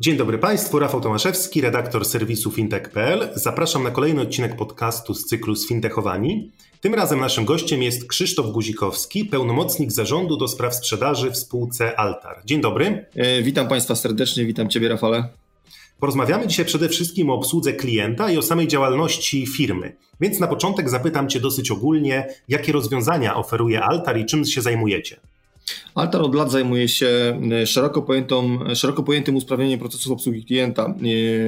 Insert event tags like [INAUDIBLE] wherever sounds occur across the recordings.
Dzień dobry Państwu, Rafał Tomaszewski, redaktor serwisu fintech.pl. Zapraszam na kolejny odcinek podcastu z cyklu z Fintechowani. Tym razem naszym gościem jest Krzysztof Guzikowski, pełnomocnik zarządu do spraw sprzedaży w spółce Altar. Dzień dobry. E, witam Państwa serdecznie, witam Ciebie Rafale. Porozmawiamy dzisiaj przede wszystkim o obsłudze klienta i o samej działalności firmy. Więc na początek zapytam Cię dosyć ogólnie, jakie rozwiązania oferuje Altar i czym się zajmujecie? Altar od lat zajmuje się e, szeroko, pojętą, szeroko pojętym usprawnieniem procesów obsługi klienta,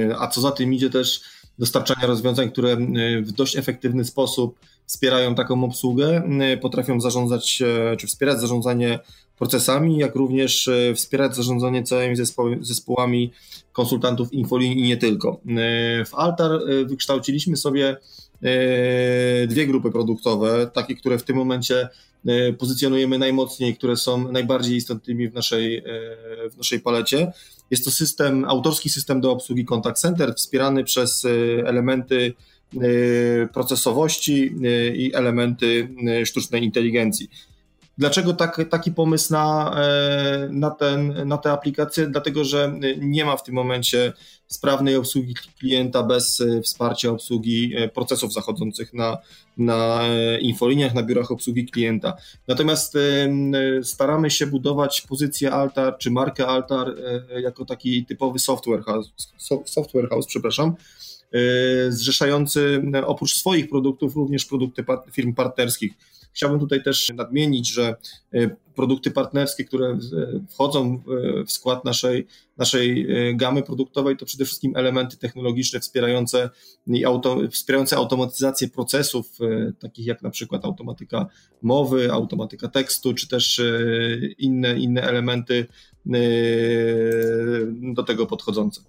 e, a co za tym idzie też dostarczania rozwiązań, które e, w dość efektywny sposób wspierają taką obsługę, potrafią zarządzać czy wspierać zarządzanie procesami, jak również wspierać zarządzanie całymi zespołami konsultantów infolinii i nie tylko. W Altar wykształciliśmy sobie dwie grupy produktowe, takie, które w tym momencie pozycjonujemy najmocniej, które są najbardziej istotnymi w naszej, e, w naszej palecie. Jest to system, autorski system do obsługi contact center, wspierany przez e, elementy procesowości i elementy sztucznej inteligencji. Dlaczego tak, taki pomysł na, e, na, ten, na tę aplikację? Dlatego, że nie ma w tym momencie sprawnej obsługi klienta bez e, wsparcia obsługi e, procesów zachodzących na, na infoliniach, na biurach obsługi klienta. Natomiast staramy się budować pozycję Altar czy markę Altar jako taki typowy software house, software house przepraszam, zrzeszający oprócz swoich produktów również produkty firm partnerskich Chciałbym tutaj też nadmienić, że e, produkty partnerskie, które e, wchodzą w skład naszej, naszej e, gamy produktowej, to przede wszystkim elementy technologiczne wspierające, auto, wspierające automatyzację procesów, takich jak na przykład automatyka mowy, automatyka tekstu, czy też inne, inne elementy do tego podchodzące.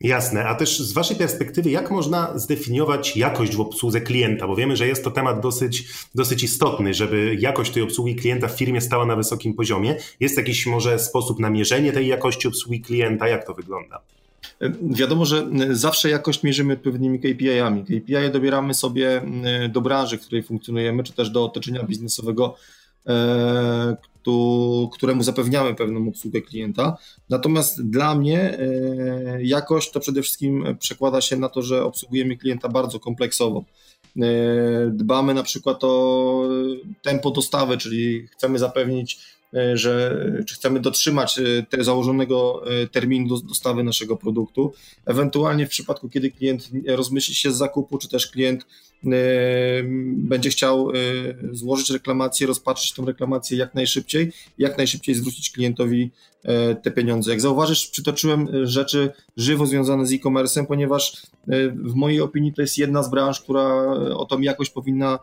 Jasne, a też z Waszej perspektywy, jak można zdefiniować jakość w obsłudze klienta? Bo wiemy, że jest to temat dosyć, dosyć istotny, żeby jakość tej obsługi klienta w firmie stała na wysokim poziomie. Jest jakiś może sposób na mierzenie tej jakości obsługi klienta? Jak to wygląda? Wiadomo, że zawsze jakość mierzymy odpowiednimi KPI-ami. KPI dobieramy sobie do branży, w której funkcjonujemy, czy też do otoczenia biznesowego, e, któremu zapewniamy pewną obsługę klienta. Natomiast dla mnie e, jakość to przede wszystkim przekłada się na to, że obsługujemy klienta bardzo kompleksowo. E, dbamy na przykład o tempo dostawy, czyli chcemy zapewnić E, że czy chcemy dotrzymać te założonego terminu dostawy naszego produktu. Ewentualnie w przypadku, kiedy klient rozmyśli się z zakupu, czy też klient będzie chciał złożyć reklamację, rozpatrzyć tą reklamację jak najszybciej, jak najszybciej zwrócić klientowi te pieniądze. Jak zauważysz, przytoczyłem rzeczy żywo związane z e-commerce'em, ponieważ w mojej opinii to jest jedna z branż, która o tą jakość powinna,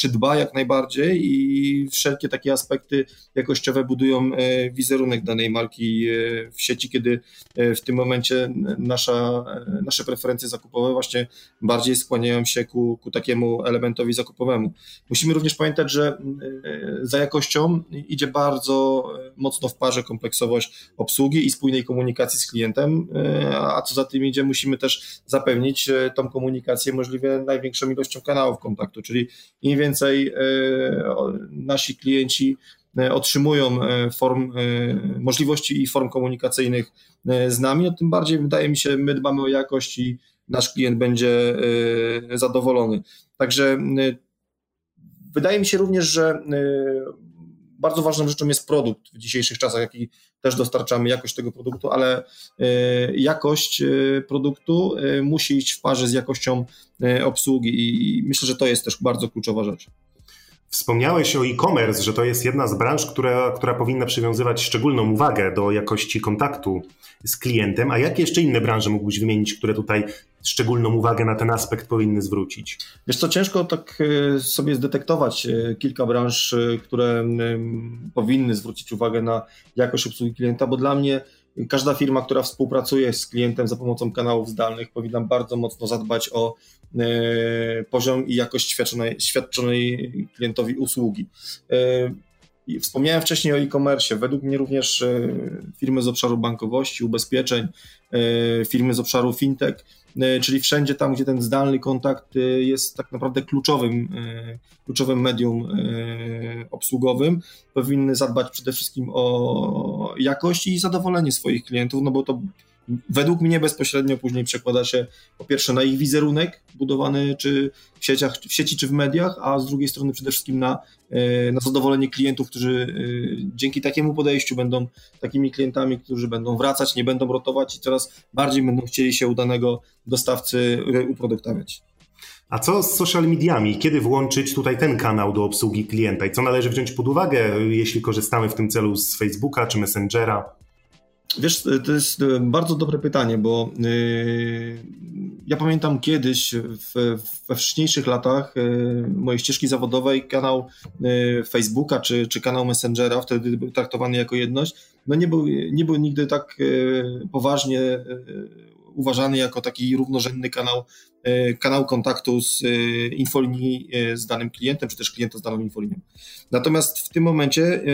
czy dba jak najbardziej i wszelkie takie aspekty jakościowe budują wizerunek danej marki w sieci, kiedy w tym momencie nasza, nasze preferencje zakupowe właśnie bardziej skłaniają się ku, ku takiemu elementowi zakupowemu. Musimy również pamiętać, że za jakością idzie bardzo mocno w parze kompleksowość obsługi i spójnej komunikacji z klientem, a co za tym idzie, musimy też zapewnić tą komunikację możliwie największą ilością kanałów kontaktu, czyli im więcej nasi klienci E, otrzymują e, form, e, możliwości i form komunikacyjnych z nami, no tym bardziej wydaje mi się, my dbamy o jakość i nasz klient będzie zadowolony. Także wydaje mi się również, że bardzo ważną rzeczą jest produkt w dzisiejszych czasach, jaki też dostarczamy jakość tego produktu, ale jakość produktu musi iść w parze z jakością obsługi i myślę, że to jest też bardzo kluczowa rzecz. Wspomniałeś o e-commerce, że to jest jedna z branż, która, która powinna przywiązywać szczególną uwagę do jakości kontaktu z klientem. A jakie jeszcze inne branże mógłbyś wymienić, które tutaj szczególną uwagę na ten aspekt powinny zwrócić? Wiesz co, ciężko tak e, sobie zdetektować e, kilka branż, e, które powinny zwrócić uwagę na jakość obsługi klienta, bo dla mnie każda firma, która współpracuje z klientem za pomocą kanałów zdalnych, powinna bardzo mocno zadbać o poziom i jakość świadczonej, świadczonej klientowi usługi. Wspomniałem wcześniej o e-commerce. Według mnie również firmy z obszaru bankowości, ubezpieczeń, firmy z obszaru fintech E, czyli wszędzie tam, gdzie ten zdalny kontakt e, jest tak naprawdę kluczowym, e, kluczowym medium obsługowym, powinny zadbać przede wszystkim o jakość i zadowolenie swoich klientów, no bo to według mnie bezpośrednio później przekłada się po pierwsze na ich wizerunek budowany czy w, sieciach, w sieci czy w mediach, a z drugiej strony przede wszystkim na, e, na zadowolenie klientów, którzy e, dzięki takiemu podejściu będą takimi klientami, którzy będą wracać, nie będą rotować i coraz bardziej będą chcieli się u danego dostawcy uproduktować. A co z social mediami? Kiedy włączyć tutaj ten kanał do obsługi klienta i co należy wziąć pod uwagę, jeśli korzystamy w tym celu z Facebooka czy Messengera? Wiesz, to jest e, bardzo dobre pytanie, bo e, ja pamiętam kiedyś we wcześniejszych latach mojej ścieżki zawodowej kanał Facebooka czy, czy kanał Messengera, wtedy był traktowany jako jedność, no nie był, nie był nigdy tak poważnie uważany jako taki równorzędny kanał, e, kanał kontaktu z e, infolinii e, z danym klientem, czy też klienta z daną infolinią. Natomiast w tym momencie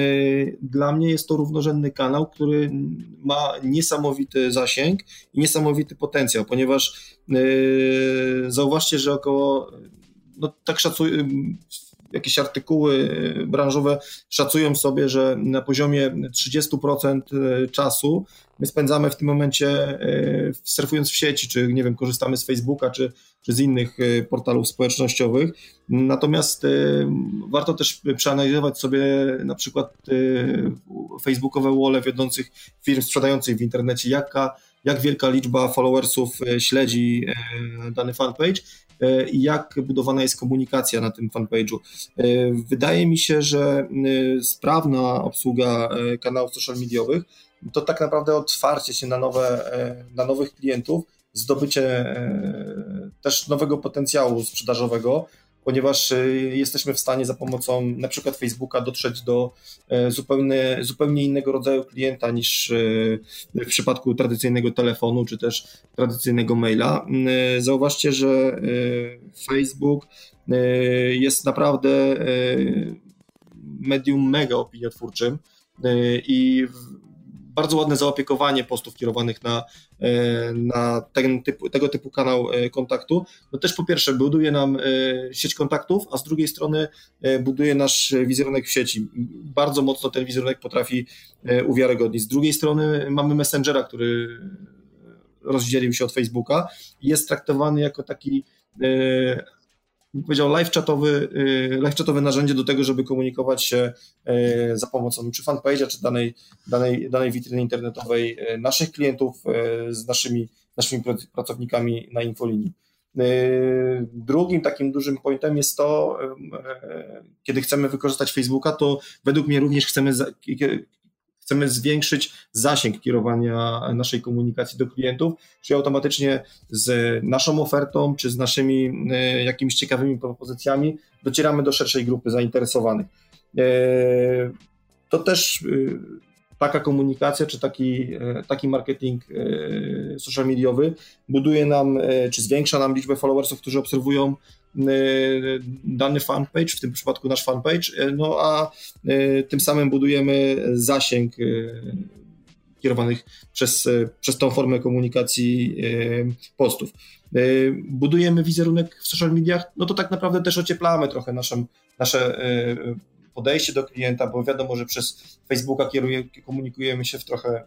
dla mnie jest to równorzędny kanał, który ma niesamowity zasięg i niesamowity potencjał, ponieważ zauważcie, że około no tak szacuję, jakieś artykuły branżowe szacują sobie, że na poziomie 30% czasu my spędzamy w tym momencie e, surfując w sieci, czy nie wiem, korzystamy z Facebooka, czy, czy z innych e, portalów społecznościowych. Natomiast e, warto też przeanalizować sobie na przykład facebookowe wole wiodących firm sprzedających w internecie, jaka, jak wielka liczba followersów śledzi dany fanpage i jak budowana jest komunikacja na tym fanpage'u. Wydaje mi się, że sprawna obsługa kanałów social mediowych to tak naprawdę otwarcie się na, nowe, e, na nowych klientów, zdobycie e, też nowego potencjału sprzedażowego, ponieważ e, jesteśmy w stanie za pomocą na przykład Facebooka dotrzeć do zupełnie, zupełnie innego rodzaju klienta niż w przypadku tradycyjnego telefonu czy też tradycyjnego maila. Zauważcie, że Facebook jest naprawdę medium mega opiniotwórczym i bardzo ładne zaopiekowanie postów kierowanych na, e, na ten typu, tego typu kanał e, kontaktu, no też po pierwsze buduje nam e, sieć kontaktów, a z drugiej strony buduje nasz wizerunek w sieci. Bardzo mocno ten wizerunek potrafi uwiarygodnić. Z drugiej strony mamy Messengera, który rozdzielił się od Facebooka i jest traktowany jako taki powiedział, live chatowy, y, live chatowe narzędzie do tego, żeby komunikować się y, za pomocą czy fanpage'a, czy danej, danej, danej witryny internetowej y, naszych klientów z naszymi, naszymi pracownikami na infolinii. Drugim takim dużym pointem jest to, kiedy chcemy wykorzystać Facebooka, to według mnie również chcemy chcemy zwiększyć zasięg kierowania naszej komunikacji do klientów, czyli automatycznie z naszą ofertą czy z naszymi e, jakimiś ciekawymi propozycjami docieramy do szerszej grupy zainteresowanych. E, to też e, taka komunikacja czy taki, taki marketing social mediowy buduje nam, czy zwiększa nam liczbę followersów, którzy obserwują dany fanpage, w tym przypadku nasz fanpage, y, no a y, tym samym budujemy zasięg kierowanych przez, przez tą formę komunikacji postów. Budujemy wizerunek w social mediach, no to tak naprawdę też ocieplamy trochę naszą, nasze podejście do klienta, bo wiadomo, że przez Facebooka kieruje, komunikujemy się w trochę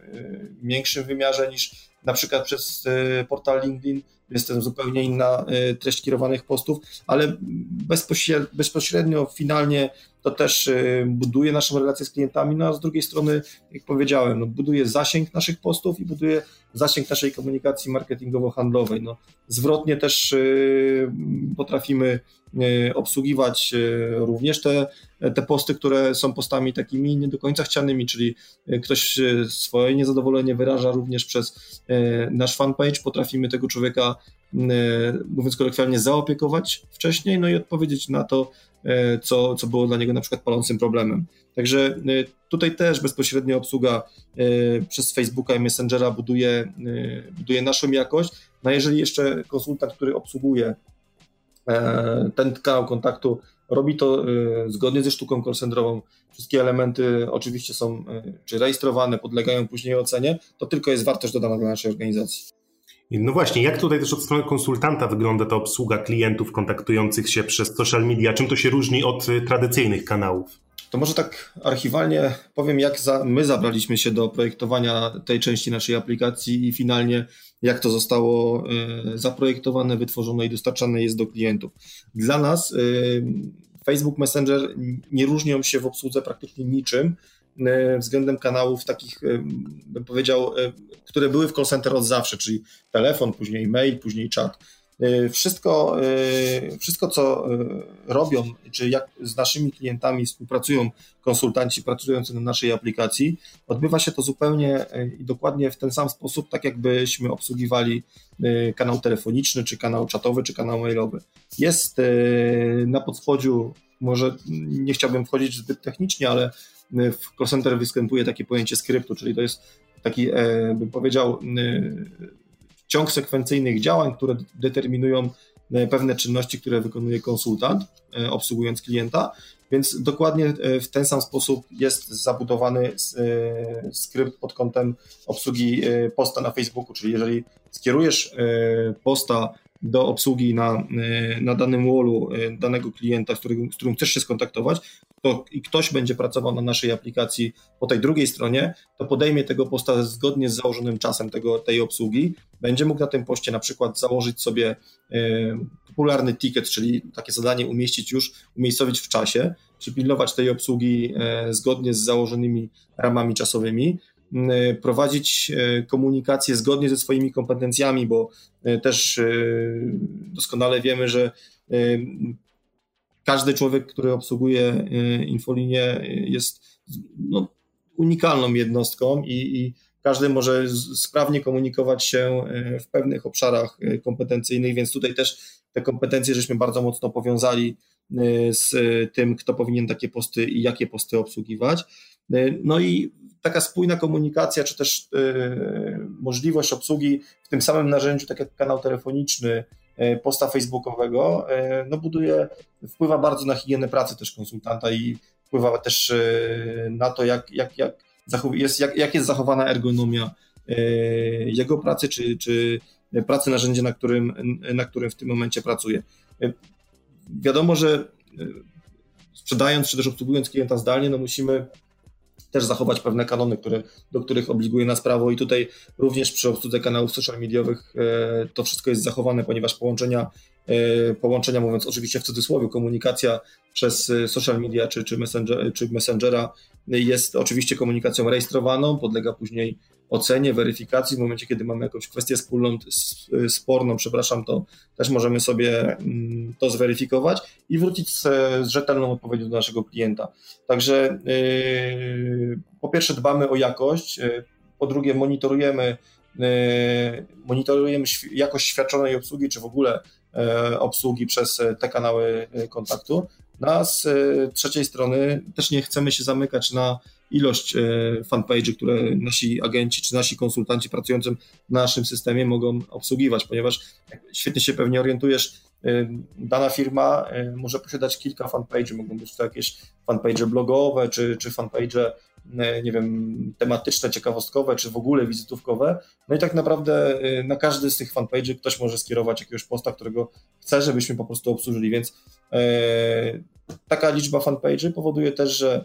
większym wymiarze niż na przykład przez portal LinkedIn, jest to zupełnie inna y, treść kierowanych postów, ale bezpośrednio, bezpośrednio finalnie to też y, buduje naszą relację z klientami, no a z drugiej strony, jak powiedziałem, no, buduje zasięg naszych postów i buduje zasięg naszej komunikacji marketingowo-handlowej. No, zwrotnie też y, potrafimy obsługiwać również te, te posty, które są postami takimi nie do końca chcianymi, czyli ktoś swoje niezadowolenie wyraża również przez nasz fanpage, potrafimy tego człowieka mówiąc kolokwialnie, zaopiekować wcześniej, no i odpowiedzieć na to, co, co było dla niego na przykład palącym problemem. Także tutaj też bezpośrednia obsługa przez Facebooka i Messengera buduje, buduje naszą jakość. No jeżeli jeszcze konsultant, który obsługuje ten kanał kontaktu Robi to zgodnie ze sztuką call Wszystkie elementy oczywiście są czy rejestrowane, podlegają później ocenie. To tylko jest wartość dodana dla naszej organizacji. No właśnie, jak tutaj też od strony konsultanta wygląda ta obsługa klientów kontaktujących się przez social media? Czym to się różni od y, tradycyjnych kanałów? To może tak archiwalnie powiem, jak za, my zabraliśmy się do projektowania tej części naszej aplikacji i finalnie jak to zostało e, zaprojektowane, wytworzone i dostarczane jest do klientów. Dla nas e, Facebook Messenger nie różnią się w obsłudze praktycznie niczym względem kanałów takich, bym powiedział, które były w call center od zawsze, czyli telefon, później mail, później czat. Wszystko, wszystko, co robią, czy jak z naszymi klientami współpracują konsultanci pracujący na naszej aplikacji, odbywa się to zupełnie i dokładnie w ten sam sposób, tak jakbyśmy obsługiwali kanał telefoniczny, czy kanał czatowy, czy kanał mailowy. Jest na podchodziu, może nie chciałbym wchodzić zbyt technicznie, ale w call center występuje takie pojęcie skryptu, czyli to jest taki, bym powiedział, ciąg sekwencyjnych działań, które determinują e, pewne czynności, które wykonuje konsultant, e, obsługując klienta, więc dokładnie e, w ten sam sposób jest zabudowany skrypt pod kątem obsługi posta na Facebooku, czyli jeżeli skierujesz posta do obsługi na, na danym wallu danego klienta, z którym, z którym chcesz się skontaktować, to i ktoś będzie pracował na naszej aplikacji po tej drugiej stronie, to podejmie tego posta zgodnie z założonym czasem tego, tej obsługi. Będzie mógł na tym poście na przykład założyć sobie e, popularny ticket, czyli takie zadanie umieścić już, umiejscowić w czasie, przypilnować tej obsługi e, zgodnie z założonymi ramami czasowymi, e, prowadzić komunikację zgodnie ze swoimi kompetencjami, bo też doskonale wiemy, że każdy człowiek, który obsługuje y, infolinię jest no, unikalną jednostką i, i każdy może sprawnie komunikować się y, w pewnych obszarach y, kompetencyjnych, więc tutaj też te kompetencje żeśmy bardzo mocno powiązali z tym, kto powinien takie posty i jakie posty obsługiwać. No i taka spójna komunikacja, czy też możliwość obsługi w tym samym narzędziu, tak jak kanał telefoniczny, posta facebookowego, e, no buduje, wpływa bardzo na higienę pracy też konsultanta i wpływa też e, na to, jak, jak, jak, jest, jak, jak jest zachowana ergonomia jego pracy, czy, czy pracy narzędzia, na którym, na którym w tym momencie pracuje. Wiadomo, że sprzedając czy też obsługując klienta zdalnie, no musimy też zachować pewne kanony, które, do których obliguje nas prawo. I tutaj również przy obsłudze kanałów social mediowych e, to wszystko jest zachowane, ponieważ połączenia, połączenia mówiąc oczywiście w cudzysłowie, komunikacja przez e, social media czy, czy, messenger, czy messengera jest oczywiście komunikacją rejestrowaną, podlega później ocenie, weryfikacji. W momencie, kiedy mamy jakąś kwestię wspólną, sporną, przepraszam, to też możemy sobie mm, to zweryfikować i wrócić z, z rzetelną odpowiedzią do naszego klienta. Także yy, po pierwsze dbamy o jakość, yy, po drugie monitorujemy, monitorujemy jakość świadczonej obsługi, czy w ogóle obsługi przez te kanały kontaktu. No a z trzeciej strony też nie chcemy się zamykać na ilość e, fanpage'y, które nasi agenci czy nasi konsultanci pracujący na naszym systemie mogą obsługiwać, ponieważ świetnie się pewnie orientujesz, e, dana firma e, może posiadać kilka fanpage'y, mogą być to jakieś fanpage'e blogowe, czy, czy fanpage'e nie wiem, tematyczne, ciekawostkowe, czy w ogóle wizytówkowe. No i tak naprawdę na każdy z tych fanpage'y ktoś może skierować jakiegoś posta, którego chce, żebyśmy po prostu obsłużyli, więc taka liczba fanpage'y powoduje też, że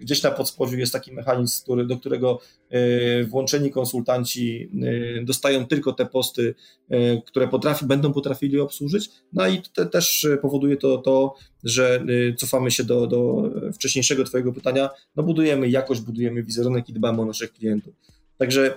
Gdzieś na podspodziu jest taki mechanizm, który, do którego e, włączeni konsultanci e, dostają tylko te posty, które potrafi, będą potrafili obsłużyć. No i te, też powoduje to, to, że cofamy się do, do wcześniejszego Twojego pytania. No budujemy jakość, budujemy wizerunek i dbamy o naszych klientów. Także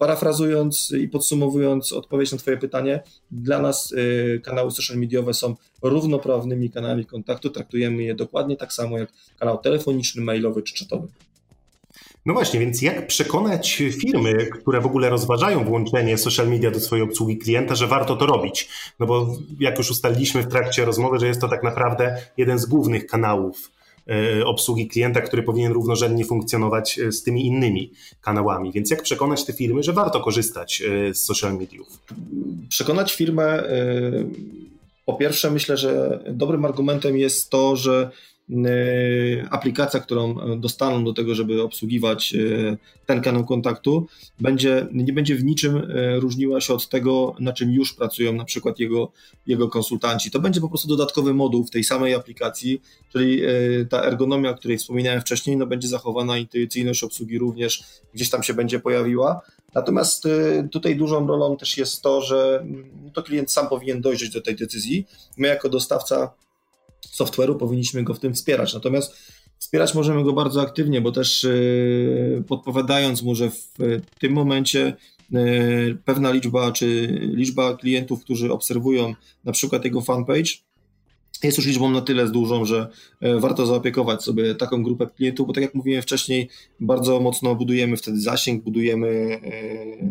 Parafrazując i podsumowując odpowiedź na Twoje pytanie, dla nas y, kanały social mediowe są równoprawnymi kanałami kontaktu. Traktujemy je dokładnie tak samo jak kanał telefoniczny, mailowy czy czatowy. No właśnie, więc jak przekonać firmy, które w ogóle rozważają włączenie social media do swojej obsługi klienta, że warto to robić? No bo jak już ustaliliśmy w trakcie rozmowy, że jest to tak naprawdę jeden z głównych kanałów obsługi klienta, który powinien równorzędnie funkcjonować e, z tymi innymi kanałami. Więc jak przekonać te firmy, że warto korzystać e, z social mediów? Przekonać firmę, po pierwsze, myślę, że dobrym argumentem jest to, że E, aplikacja, którą dostaną do tego, żeby obsługiwać e, ten kanał kontaktu, będzie, nie będzie w niczym e, różniła się od tego, na czym już pracują na przykład jego, jego konsultanci. To będzie po prostu dodatkowy moduł w tej samej aplikacji, czyli ta ergonomia, o której wspominałem wcześniej, no będzie zachowana, intuicyjność obsługi również gdzieś tam się będzie pojawiła. Natomiast tutaj dużą rolą też jest to, że mm, to klient sam powinien dojrzeć do tej decyzji. My jako dostawca software'u, powinniśmy go w tym wspierać. Natomiast wspierać możemy go bardzo aktywnie, bo też e, podpowiadając mu, że w tym momencie e, pewna liczba, czy liczba klientów, którzy obserwują na przykład jego fanpage, jest już liczbą na tyle dużą, że e, warto zaopiekować sobie taką grupę klientów, bo tak jak mówiłem wcześniej, bardzo mocno budujemy wtedy zasięg, budujemy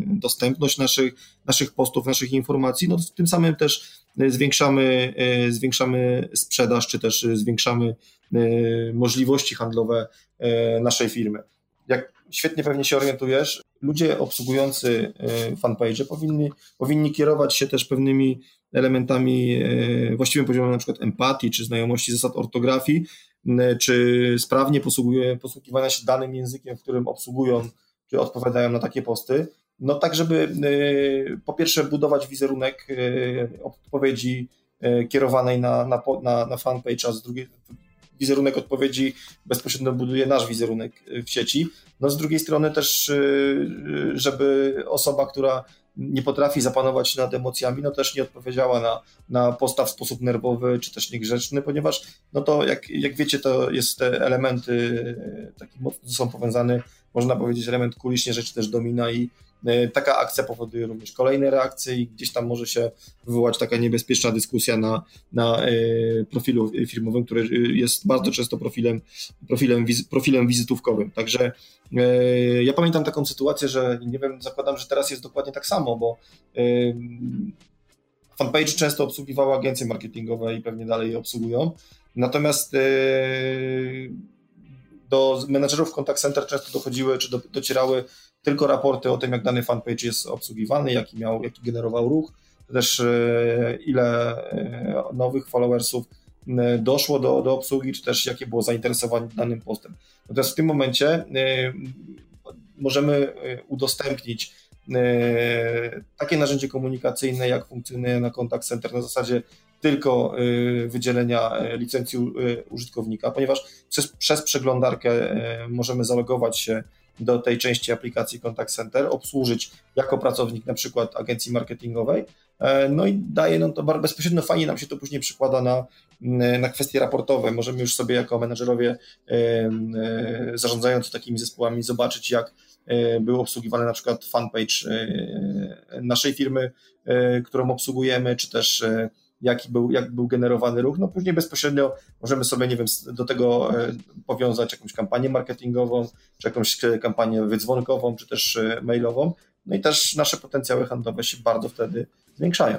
dostępność naszych, naszych postów, naszych informacji, no tym samym też zwiększamy, e, zwiększamy sprzedaż, czy też zwiększamy e, możliwości handlowe e, naszej firmy. Jak świetnie pewnie się orientujesz, ludzie obsługujący fanpage powinni, powinni kierować się też pewnymi elementami właściwym poziomem na przykład empatii, czy znajomości zasad ortografii, czy sprawnie posługiwania się danym językiem, w którym obsługują, czy odpowiadają na takie posty no tak, żeby y, po pierwsze budować wizerunek y, odpowiedzi kierowanej na, na, na, na fanpage, a z drugiej wizerunek odpowiedzi bezpośrednio buduje nasz wizerunek w sieci. No z drugiej strony też, żeby osoba, która nie potrafi zapanować nad emocjami, no też nie odpowiedziała na, na postaw w sposób nerwowy czy też niegrzeczny, ponieważ no to jak, jak wiecie, to jest te elementy takie mocno są powiązane, można powiedzieć, element kuli śnieżnej czy też domina i E, taka akcja powoduje również kolejne reakcje i gdzieś tam może się wywołać taka niebezpieczna dyskusja na, na e, profilu firmowym, który jest bardzo często profilem, profilem, profilem wizytówkowym. Także e, ja pamiętam taką sytuację, że nie wiem, zakładam, że teraz jest dokładnie tak samo, bo fanpage często obsługiwały agencje marketingowe i pewnie dalej je obsługują. Natomiast do menedżerów contact center często dochodziły, czy do, docierały tylko raporty o tym, jak dany fanpage jest obsługiwany, jaki miał, jaki generował ruch, też e, ile e, nowych followersów e, doszło do, do obsługi, czy też jakie było zainteresowanie danym postem. Natomiast w tym momencie możemy udostępnić takie narzędzie komunikacyjne, jak funkcjonuje na Contact Center na zasadzie tylko wydzielenia licencji użytkownika, ponieważ przez, przez przeglądarkę możemy zalogować się do tej części aplikacji Contact Center, obsłużyć jako pracownik na przykład agencji marketingowej. E, no i daje nam to bezpośrednio fajnie nam się to później przykłada na, na kwestie raportowe. Możemy już sobie jako menedżerowie e, e, zarządzający takimi zespołami zobaczyć, jak był obsługiwany na przykład fanpage naszej firmy, którą obsługujemy, czy też jaki był, jak był generowany ruch, no później bezpośrednio możemy sobie, nie wiem, do tego e, powiązać jakąś kampanię marketingową, czy jakąś kampanię wydzwonkową, czy też e, mailową, no i też nasze potencjały handlowe się bardzo wtedy zwiększają.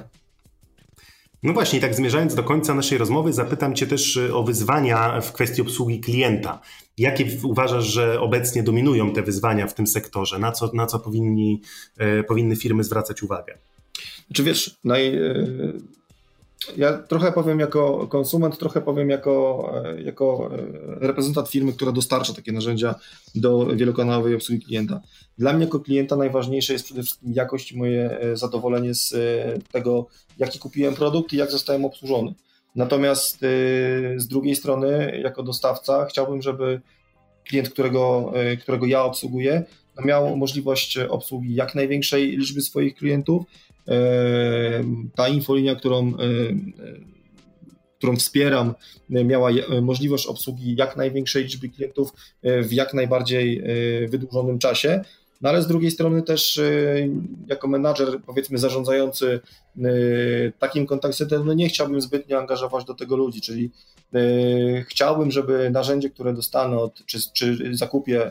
No właśnie, tak zmierzając do końca naszej rozmowy, zapytam Cię też e, o wyzwania w kwestii obsługi klienta. Jakie uważasz, że obecnie dominują te wyzwania w tym sektorze? Na co, na co powinni, powinny firmy zwracać uwagę? Czy wiesz, naj, ja trochę powiem jako konsument, trochę powiem jako, e, jako e, reprezentant firmy, która dostarcza takie narzędzia do wielokanałowej obsługi klienta. Dla mnie jako klienta najważniejsze jest przede wszystkim jakość i moje e, zadowolenie z tego, jaki kupiłem produkt i jak zostałem obsłużony. Natomiast z drugiej strony, jako dostawca, chciałbym, żeby klient, którego, którego ja obsługuję, miał możliwość obsługi jak największej liczby swoich klientów ta infolinia, którą, którą wspieram, miała możliwość obsługi jak największej liczby klientów w jak najbardziej wydłużonym czasie. No ale z drugiej strony też jako menadżer, powiedzmy zarządzający takim kontakt center, no nie chciałbym zbytnio angażować do tego ludzi, czyli chciałbym, żeby narzędzie, które dostanę od, czy, czy zakupię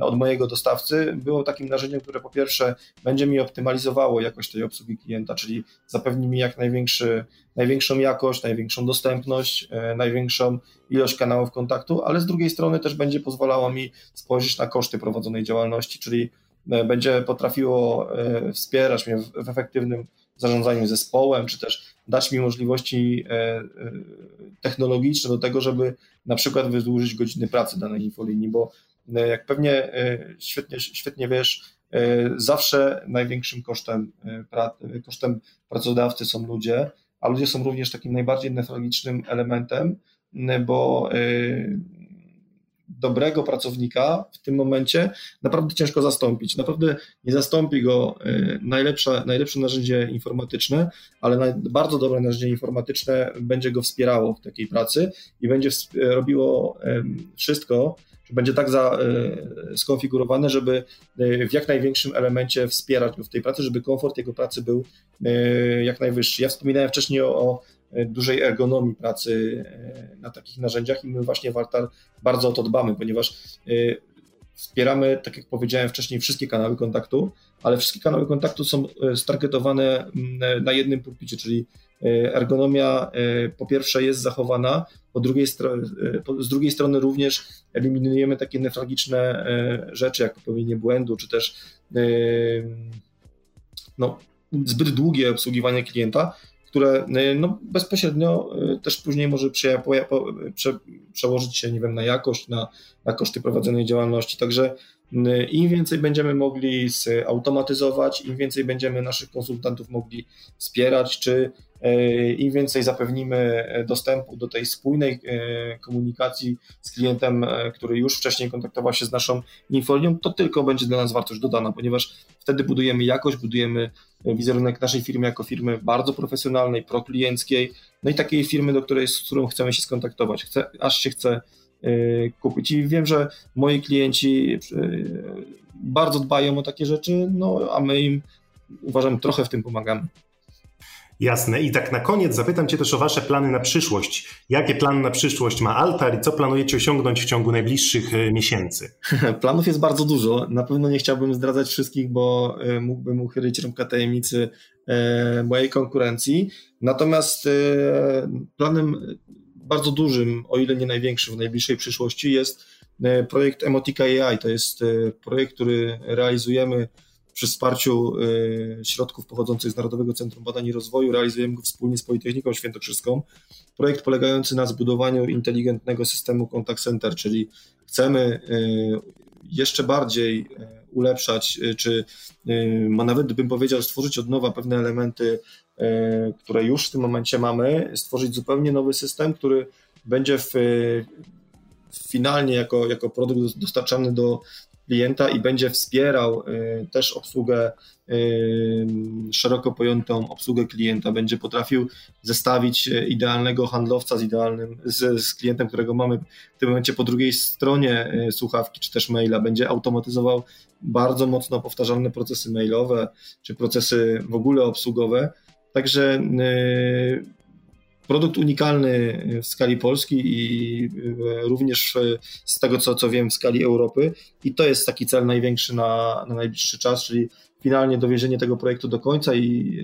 od mojego dostawcy było takim narzędziem, które po pierwsze będzie mi optymalizowało jakość tej obsługi klienta, czyli zapewni mi jak największy, największą jakość, największą dostępność, e, największą ilość kanałów kontaktu, ale z drugiej strony też będzie pozwalało mi spojrzeć na koszty prowadzonej działalności, czyli e, będzie potrafiło e, wspierać mnie w efektywnym zarządzaniu zespołem, czy też dać mi możliwości technologiczne do tego, żeby na przykład wydłużyć godziny pracy danej infolinii, bo jak pewnie e, świetnie, świetnie wiesz, e, zawsze największym kosztem, kosztem pracodawcy są ludzie, a ludzie są również takim najbardziej nefrologicznym elementem, bo dobrego pracownika w tym momencie naprawdę ciężko zastąpić. Naprawdę nie zastąpi go najlepsze, najlepsze narzędzie informatyczne, ale bardzo dobre narzędzie informatyczne będzie go wspierało w takiej pracy i będzie robiło wszystko, będzie tak za, e, skonfigurowane, żeby e, w jak największym elemencie wspierać go w tej pracy, żeby komfort jego pracy był e, jak najwyższy. Ja wspominałem wcześniej o, o dużej ergonomii pracy na takich narzędziach i my właśnie w Artar bardzo o to dbamy, ponieważ wspieramy, tak jak powiedziałem wcześniej, wszystkie kanały kontaktu, ale wszystkie kanały kontaktu są stargetowane na jednym pulpicie, czyli ergonomia po pierwsze jest zachowana, po drugiej stronie, z drugiej strony również eliminujemy takie nefragiczne e, rzeczy, jak popełnienie błędu, czy też e, no, zbyt długie obsługiwanie klienta, które e, no, bezpośrednio też później może prze, przełożyć się, nie wiem, na jakość, na, na koszty prowadzonej działalności. Także im więcej będziemy mogli zautomatyzować, im więcej będziemy naszych konsultantów mogli wspierać, czy E, im więcej zapewnimy dostępu do tej spójnej e, komunikacji z klientem, e, który już wcześniej kontaktował się z naszą infolią, to tylko będzie dla nas wartość dodana, ponieważ wtedy budujemy jakość, budujemy wizerunek naszej firmy jako firmy bardzo profesjonalnej, proklienckiej, no i takiej firmy, do której, z którą chcemy się skontaktować, aż się chce kupić. I wiem, że moi klienci bardzo dbają o takie rzeczy, no a my im uważam trochę w tym pomagamy. Jasne. I tak na koniec zapytam Cię też o Wasze plany na przyszłość. Jakie plany na przyszłość ma Altar i co planujecie osiągnąć w ciągu najbliższych e, miesięcy? [LAUGHS] Planów jest bardzo dużo. Na pewno nie chciałbym zdradzać wszystkich, bo mógłbym uchylić rąbka tajemnicy mojej konkurencji. Natomiast planem bardzo dużym, o ile nie największym w najbliższej przyszłości jest projekt Emotica AI. To jest projekt, który realizujemy przy wsparciu y, środków pochodzących z Narodowego Centrum Badań i Rozwoju realizujemy go wspólnie z Politechniką Świętokrzyską. Projekt polegający na zbudowaniu inteligentnego systemu contact center, czyli chcemy jeszcze bardziej ulepszać, czy nawet bym powiedział stworzyć od nowa pewne elementy, które już w tym momencie mamy, stworzyć zupełnie nowy system, który będzie w, finalnie jako, jako produkt dostarczany do klienta i będzie wspierał y, też obsługę y, szeroko pojętą obsługę klienta, będzie potrafił zestawić y, idealnego handlowca z idealnym, z, z, klientem, którego mamy w tym momencie po drugiej stronie słuchawki czy też maila, będzie automatyzował bardzo mocno powtarzalne procesy mailowe czy procesy w ogóle obsługowe. Także produkt unikalny w skali Polski i e, również z tego, co, co wiem, w skali Europy. I to jest taki cel największy na, na najbliższy czas, czyli finalnie dowiezienie tego projektu do końca i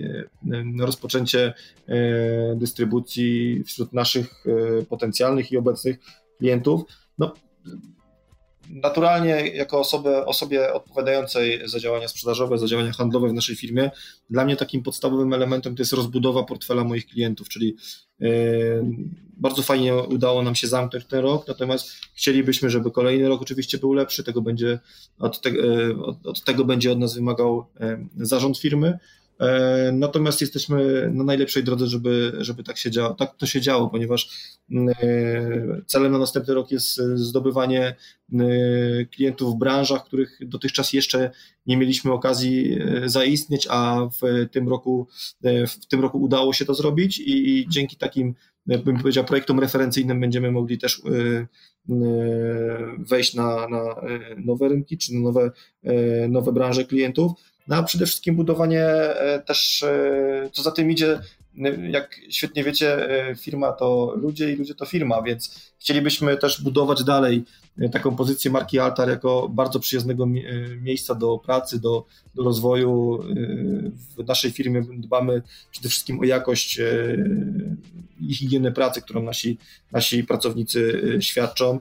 rozpoczęcie dystrybucji wśród naszych potencjalnych i obecnych klientów. No, naturalnie jako osobę, osobie odpowiadającej za działania sprzedażowe, za działania handlowe w naszej firmie, dla mnie takim podstawowym elementem to jest rozbudowa portfela moich klientów, czyli yy, bardzo fajnie udało nam się zamknąć ten rok, natomiast chcielibyśmy, żeby kolejny rok oczywiście był lepszy, tego będzie, od, te, yy, od, od tego będzie od nas wymagał yy, zarząd firmy, E, natomiast jesteśmy na najlepszej drodze, żeby, żeby tak, się działo, tak to się działo, ponieważ e, celem na następny rok jest zdobywanie mm, klientów w branżach, których dotychczas jeszcze nie mieliśmy okazji e, zaistnieć, a w tym roku, w tym roku udało się to zrobić i, i dzięki takim, bym powiedział, projektom referencyjnym będziemy mogli też wejść na, na nowe rynki czy nowe, nowe branże klientów no a przede wszystkim budowanie e, też, e, co za tym idzie, jak świetnie wiecie, firma to ludzie i ludzie to firma, więc chcielibyśmy też budować dalej taką pozycję marki Altar jako bardzo przyjaznego miejsca do pracy, do, do rozwoju. W naszej firmie dbamy przede wszystkim o jakość i higienę pracy, którą nasi, nasi pracownicy świadczą.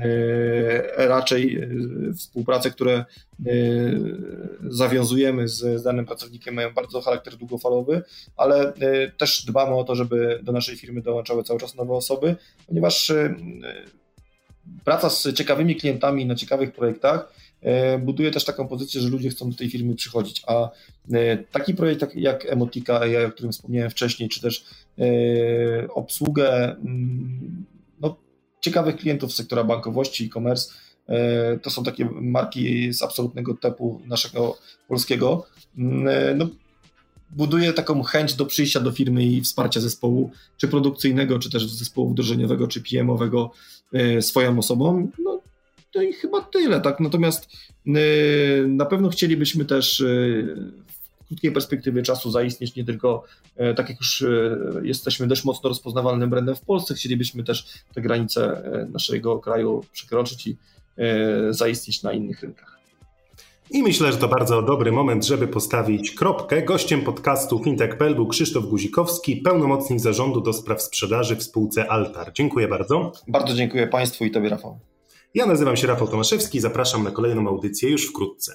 E, raczej e, współprace, które e, zawiązujemy z, danym pracownikiem mają bardzo charakter długofalowy, ale też dbamy o to, żeby do naszej firmy dołączały cały czas nowe osoby, ponieważ praca z ciekawymi klientami na ciekawych projektach buduje też taką pozycję, że ludzie chcą do tej firmy przychodzić, a taki projekt jak Emotika o którym wspomniałem wcześniej, czy też obsługę mm, ciekawych klientów z sektora bankowości, e-commerce. E, to są takie marki z absolutnego typu naszego polskiego. Mm, e, no, buduje taką chęć do przyjścia do firmy i wsparcia zespołu, czy produkcyjnego, czy też zespołu wdrożeniowego, czy PM-owego e, swoją osobą. No, to i chyba tyle, tak? Natomiast na pewno chcielibyśmy też krótkiej perspektywie czasu zaistnieć nie tylko, e, tak jak już e, jesteśmy dość mocno rozpoznawalnym brandem w Polsce, chcielibyśmy też te granice e, naszego kraju przekroczyć i zaistnieć na innych rynkach. I myślę, że to bardzo dobry moment, żeby postawić kropkę. Gościem podcastu Fintech.pl był Krzysztof Guzikowski, pełnomocnik zarządu do spraw sprzedaży w spółce Altar. Dziękuję bardzo. Bardzo dziękuję Państwu i Tobie, Rafał. Ja nazywam się Rafał Tomaszewski, zapraszam na kolejną audycję już wkrótce.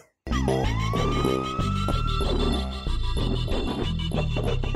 Thank you.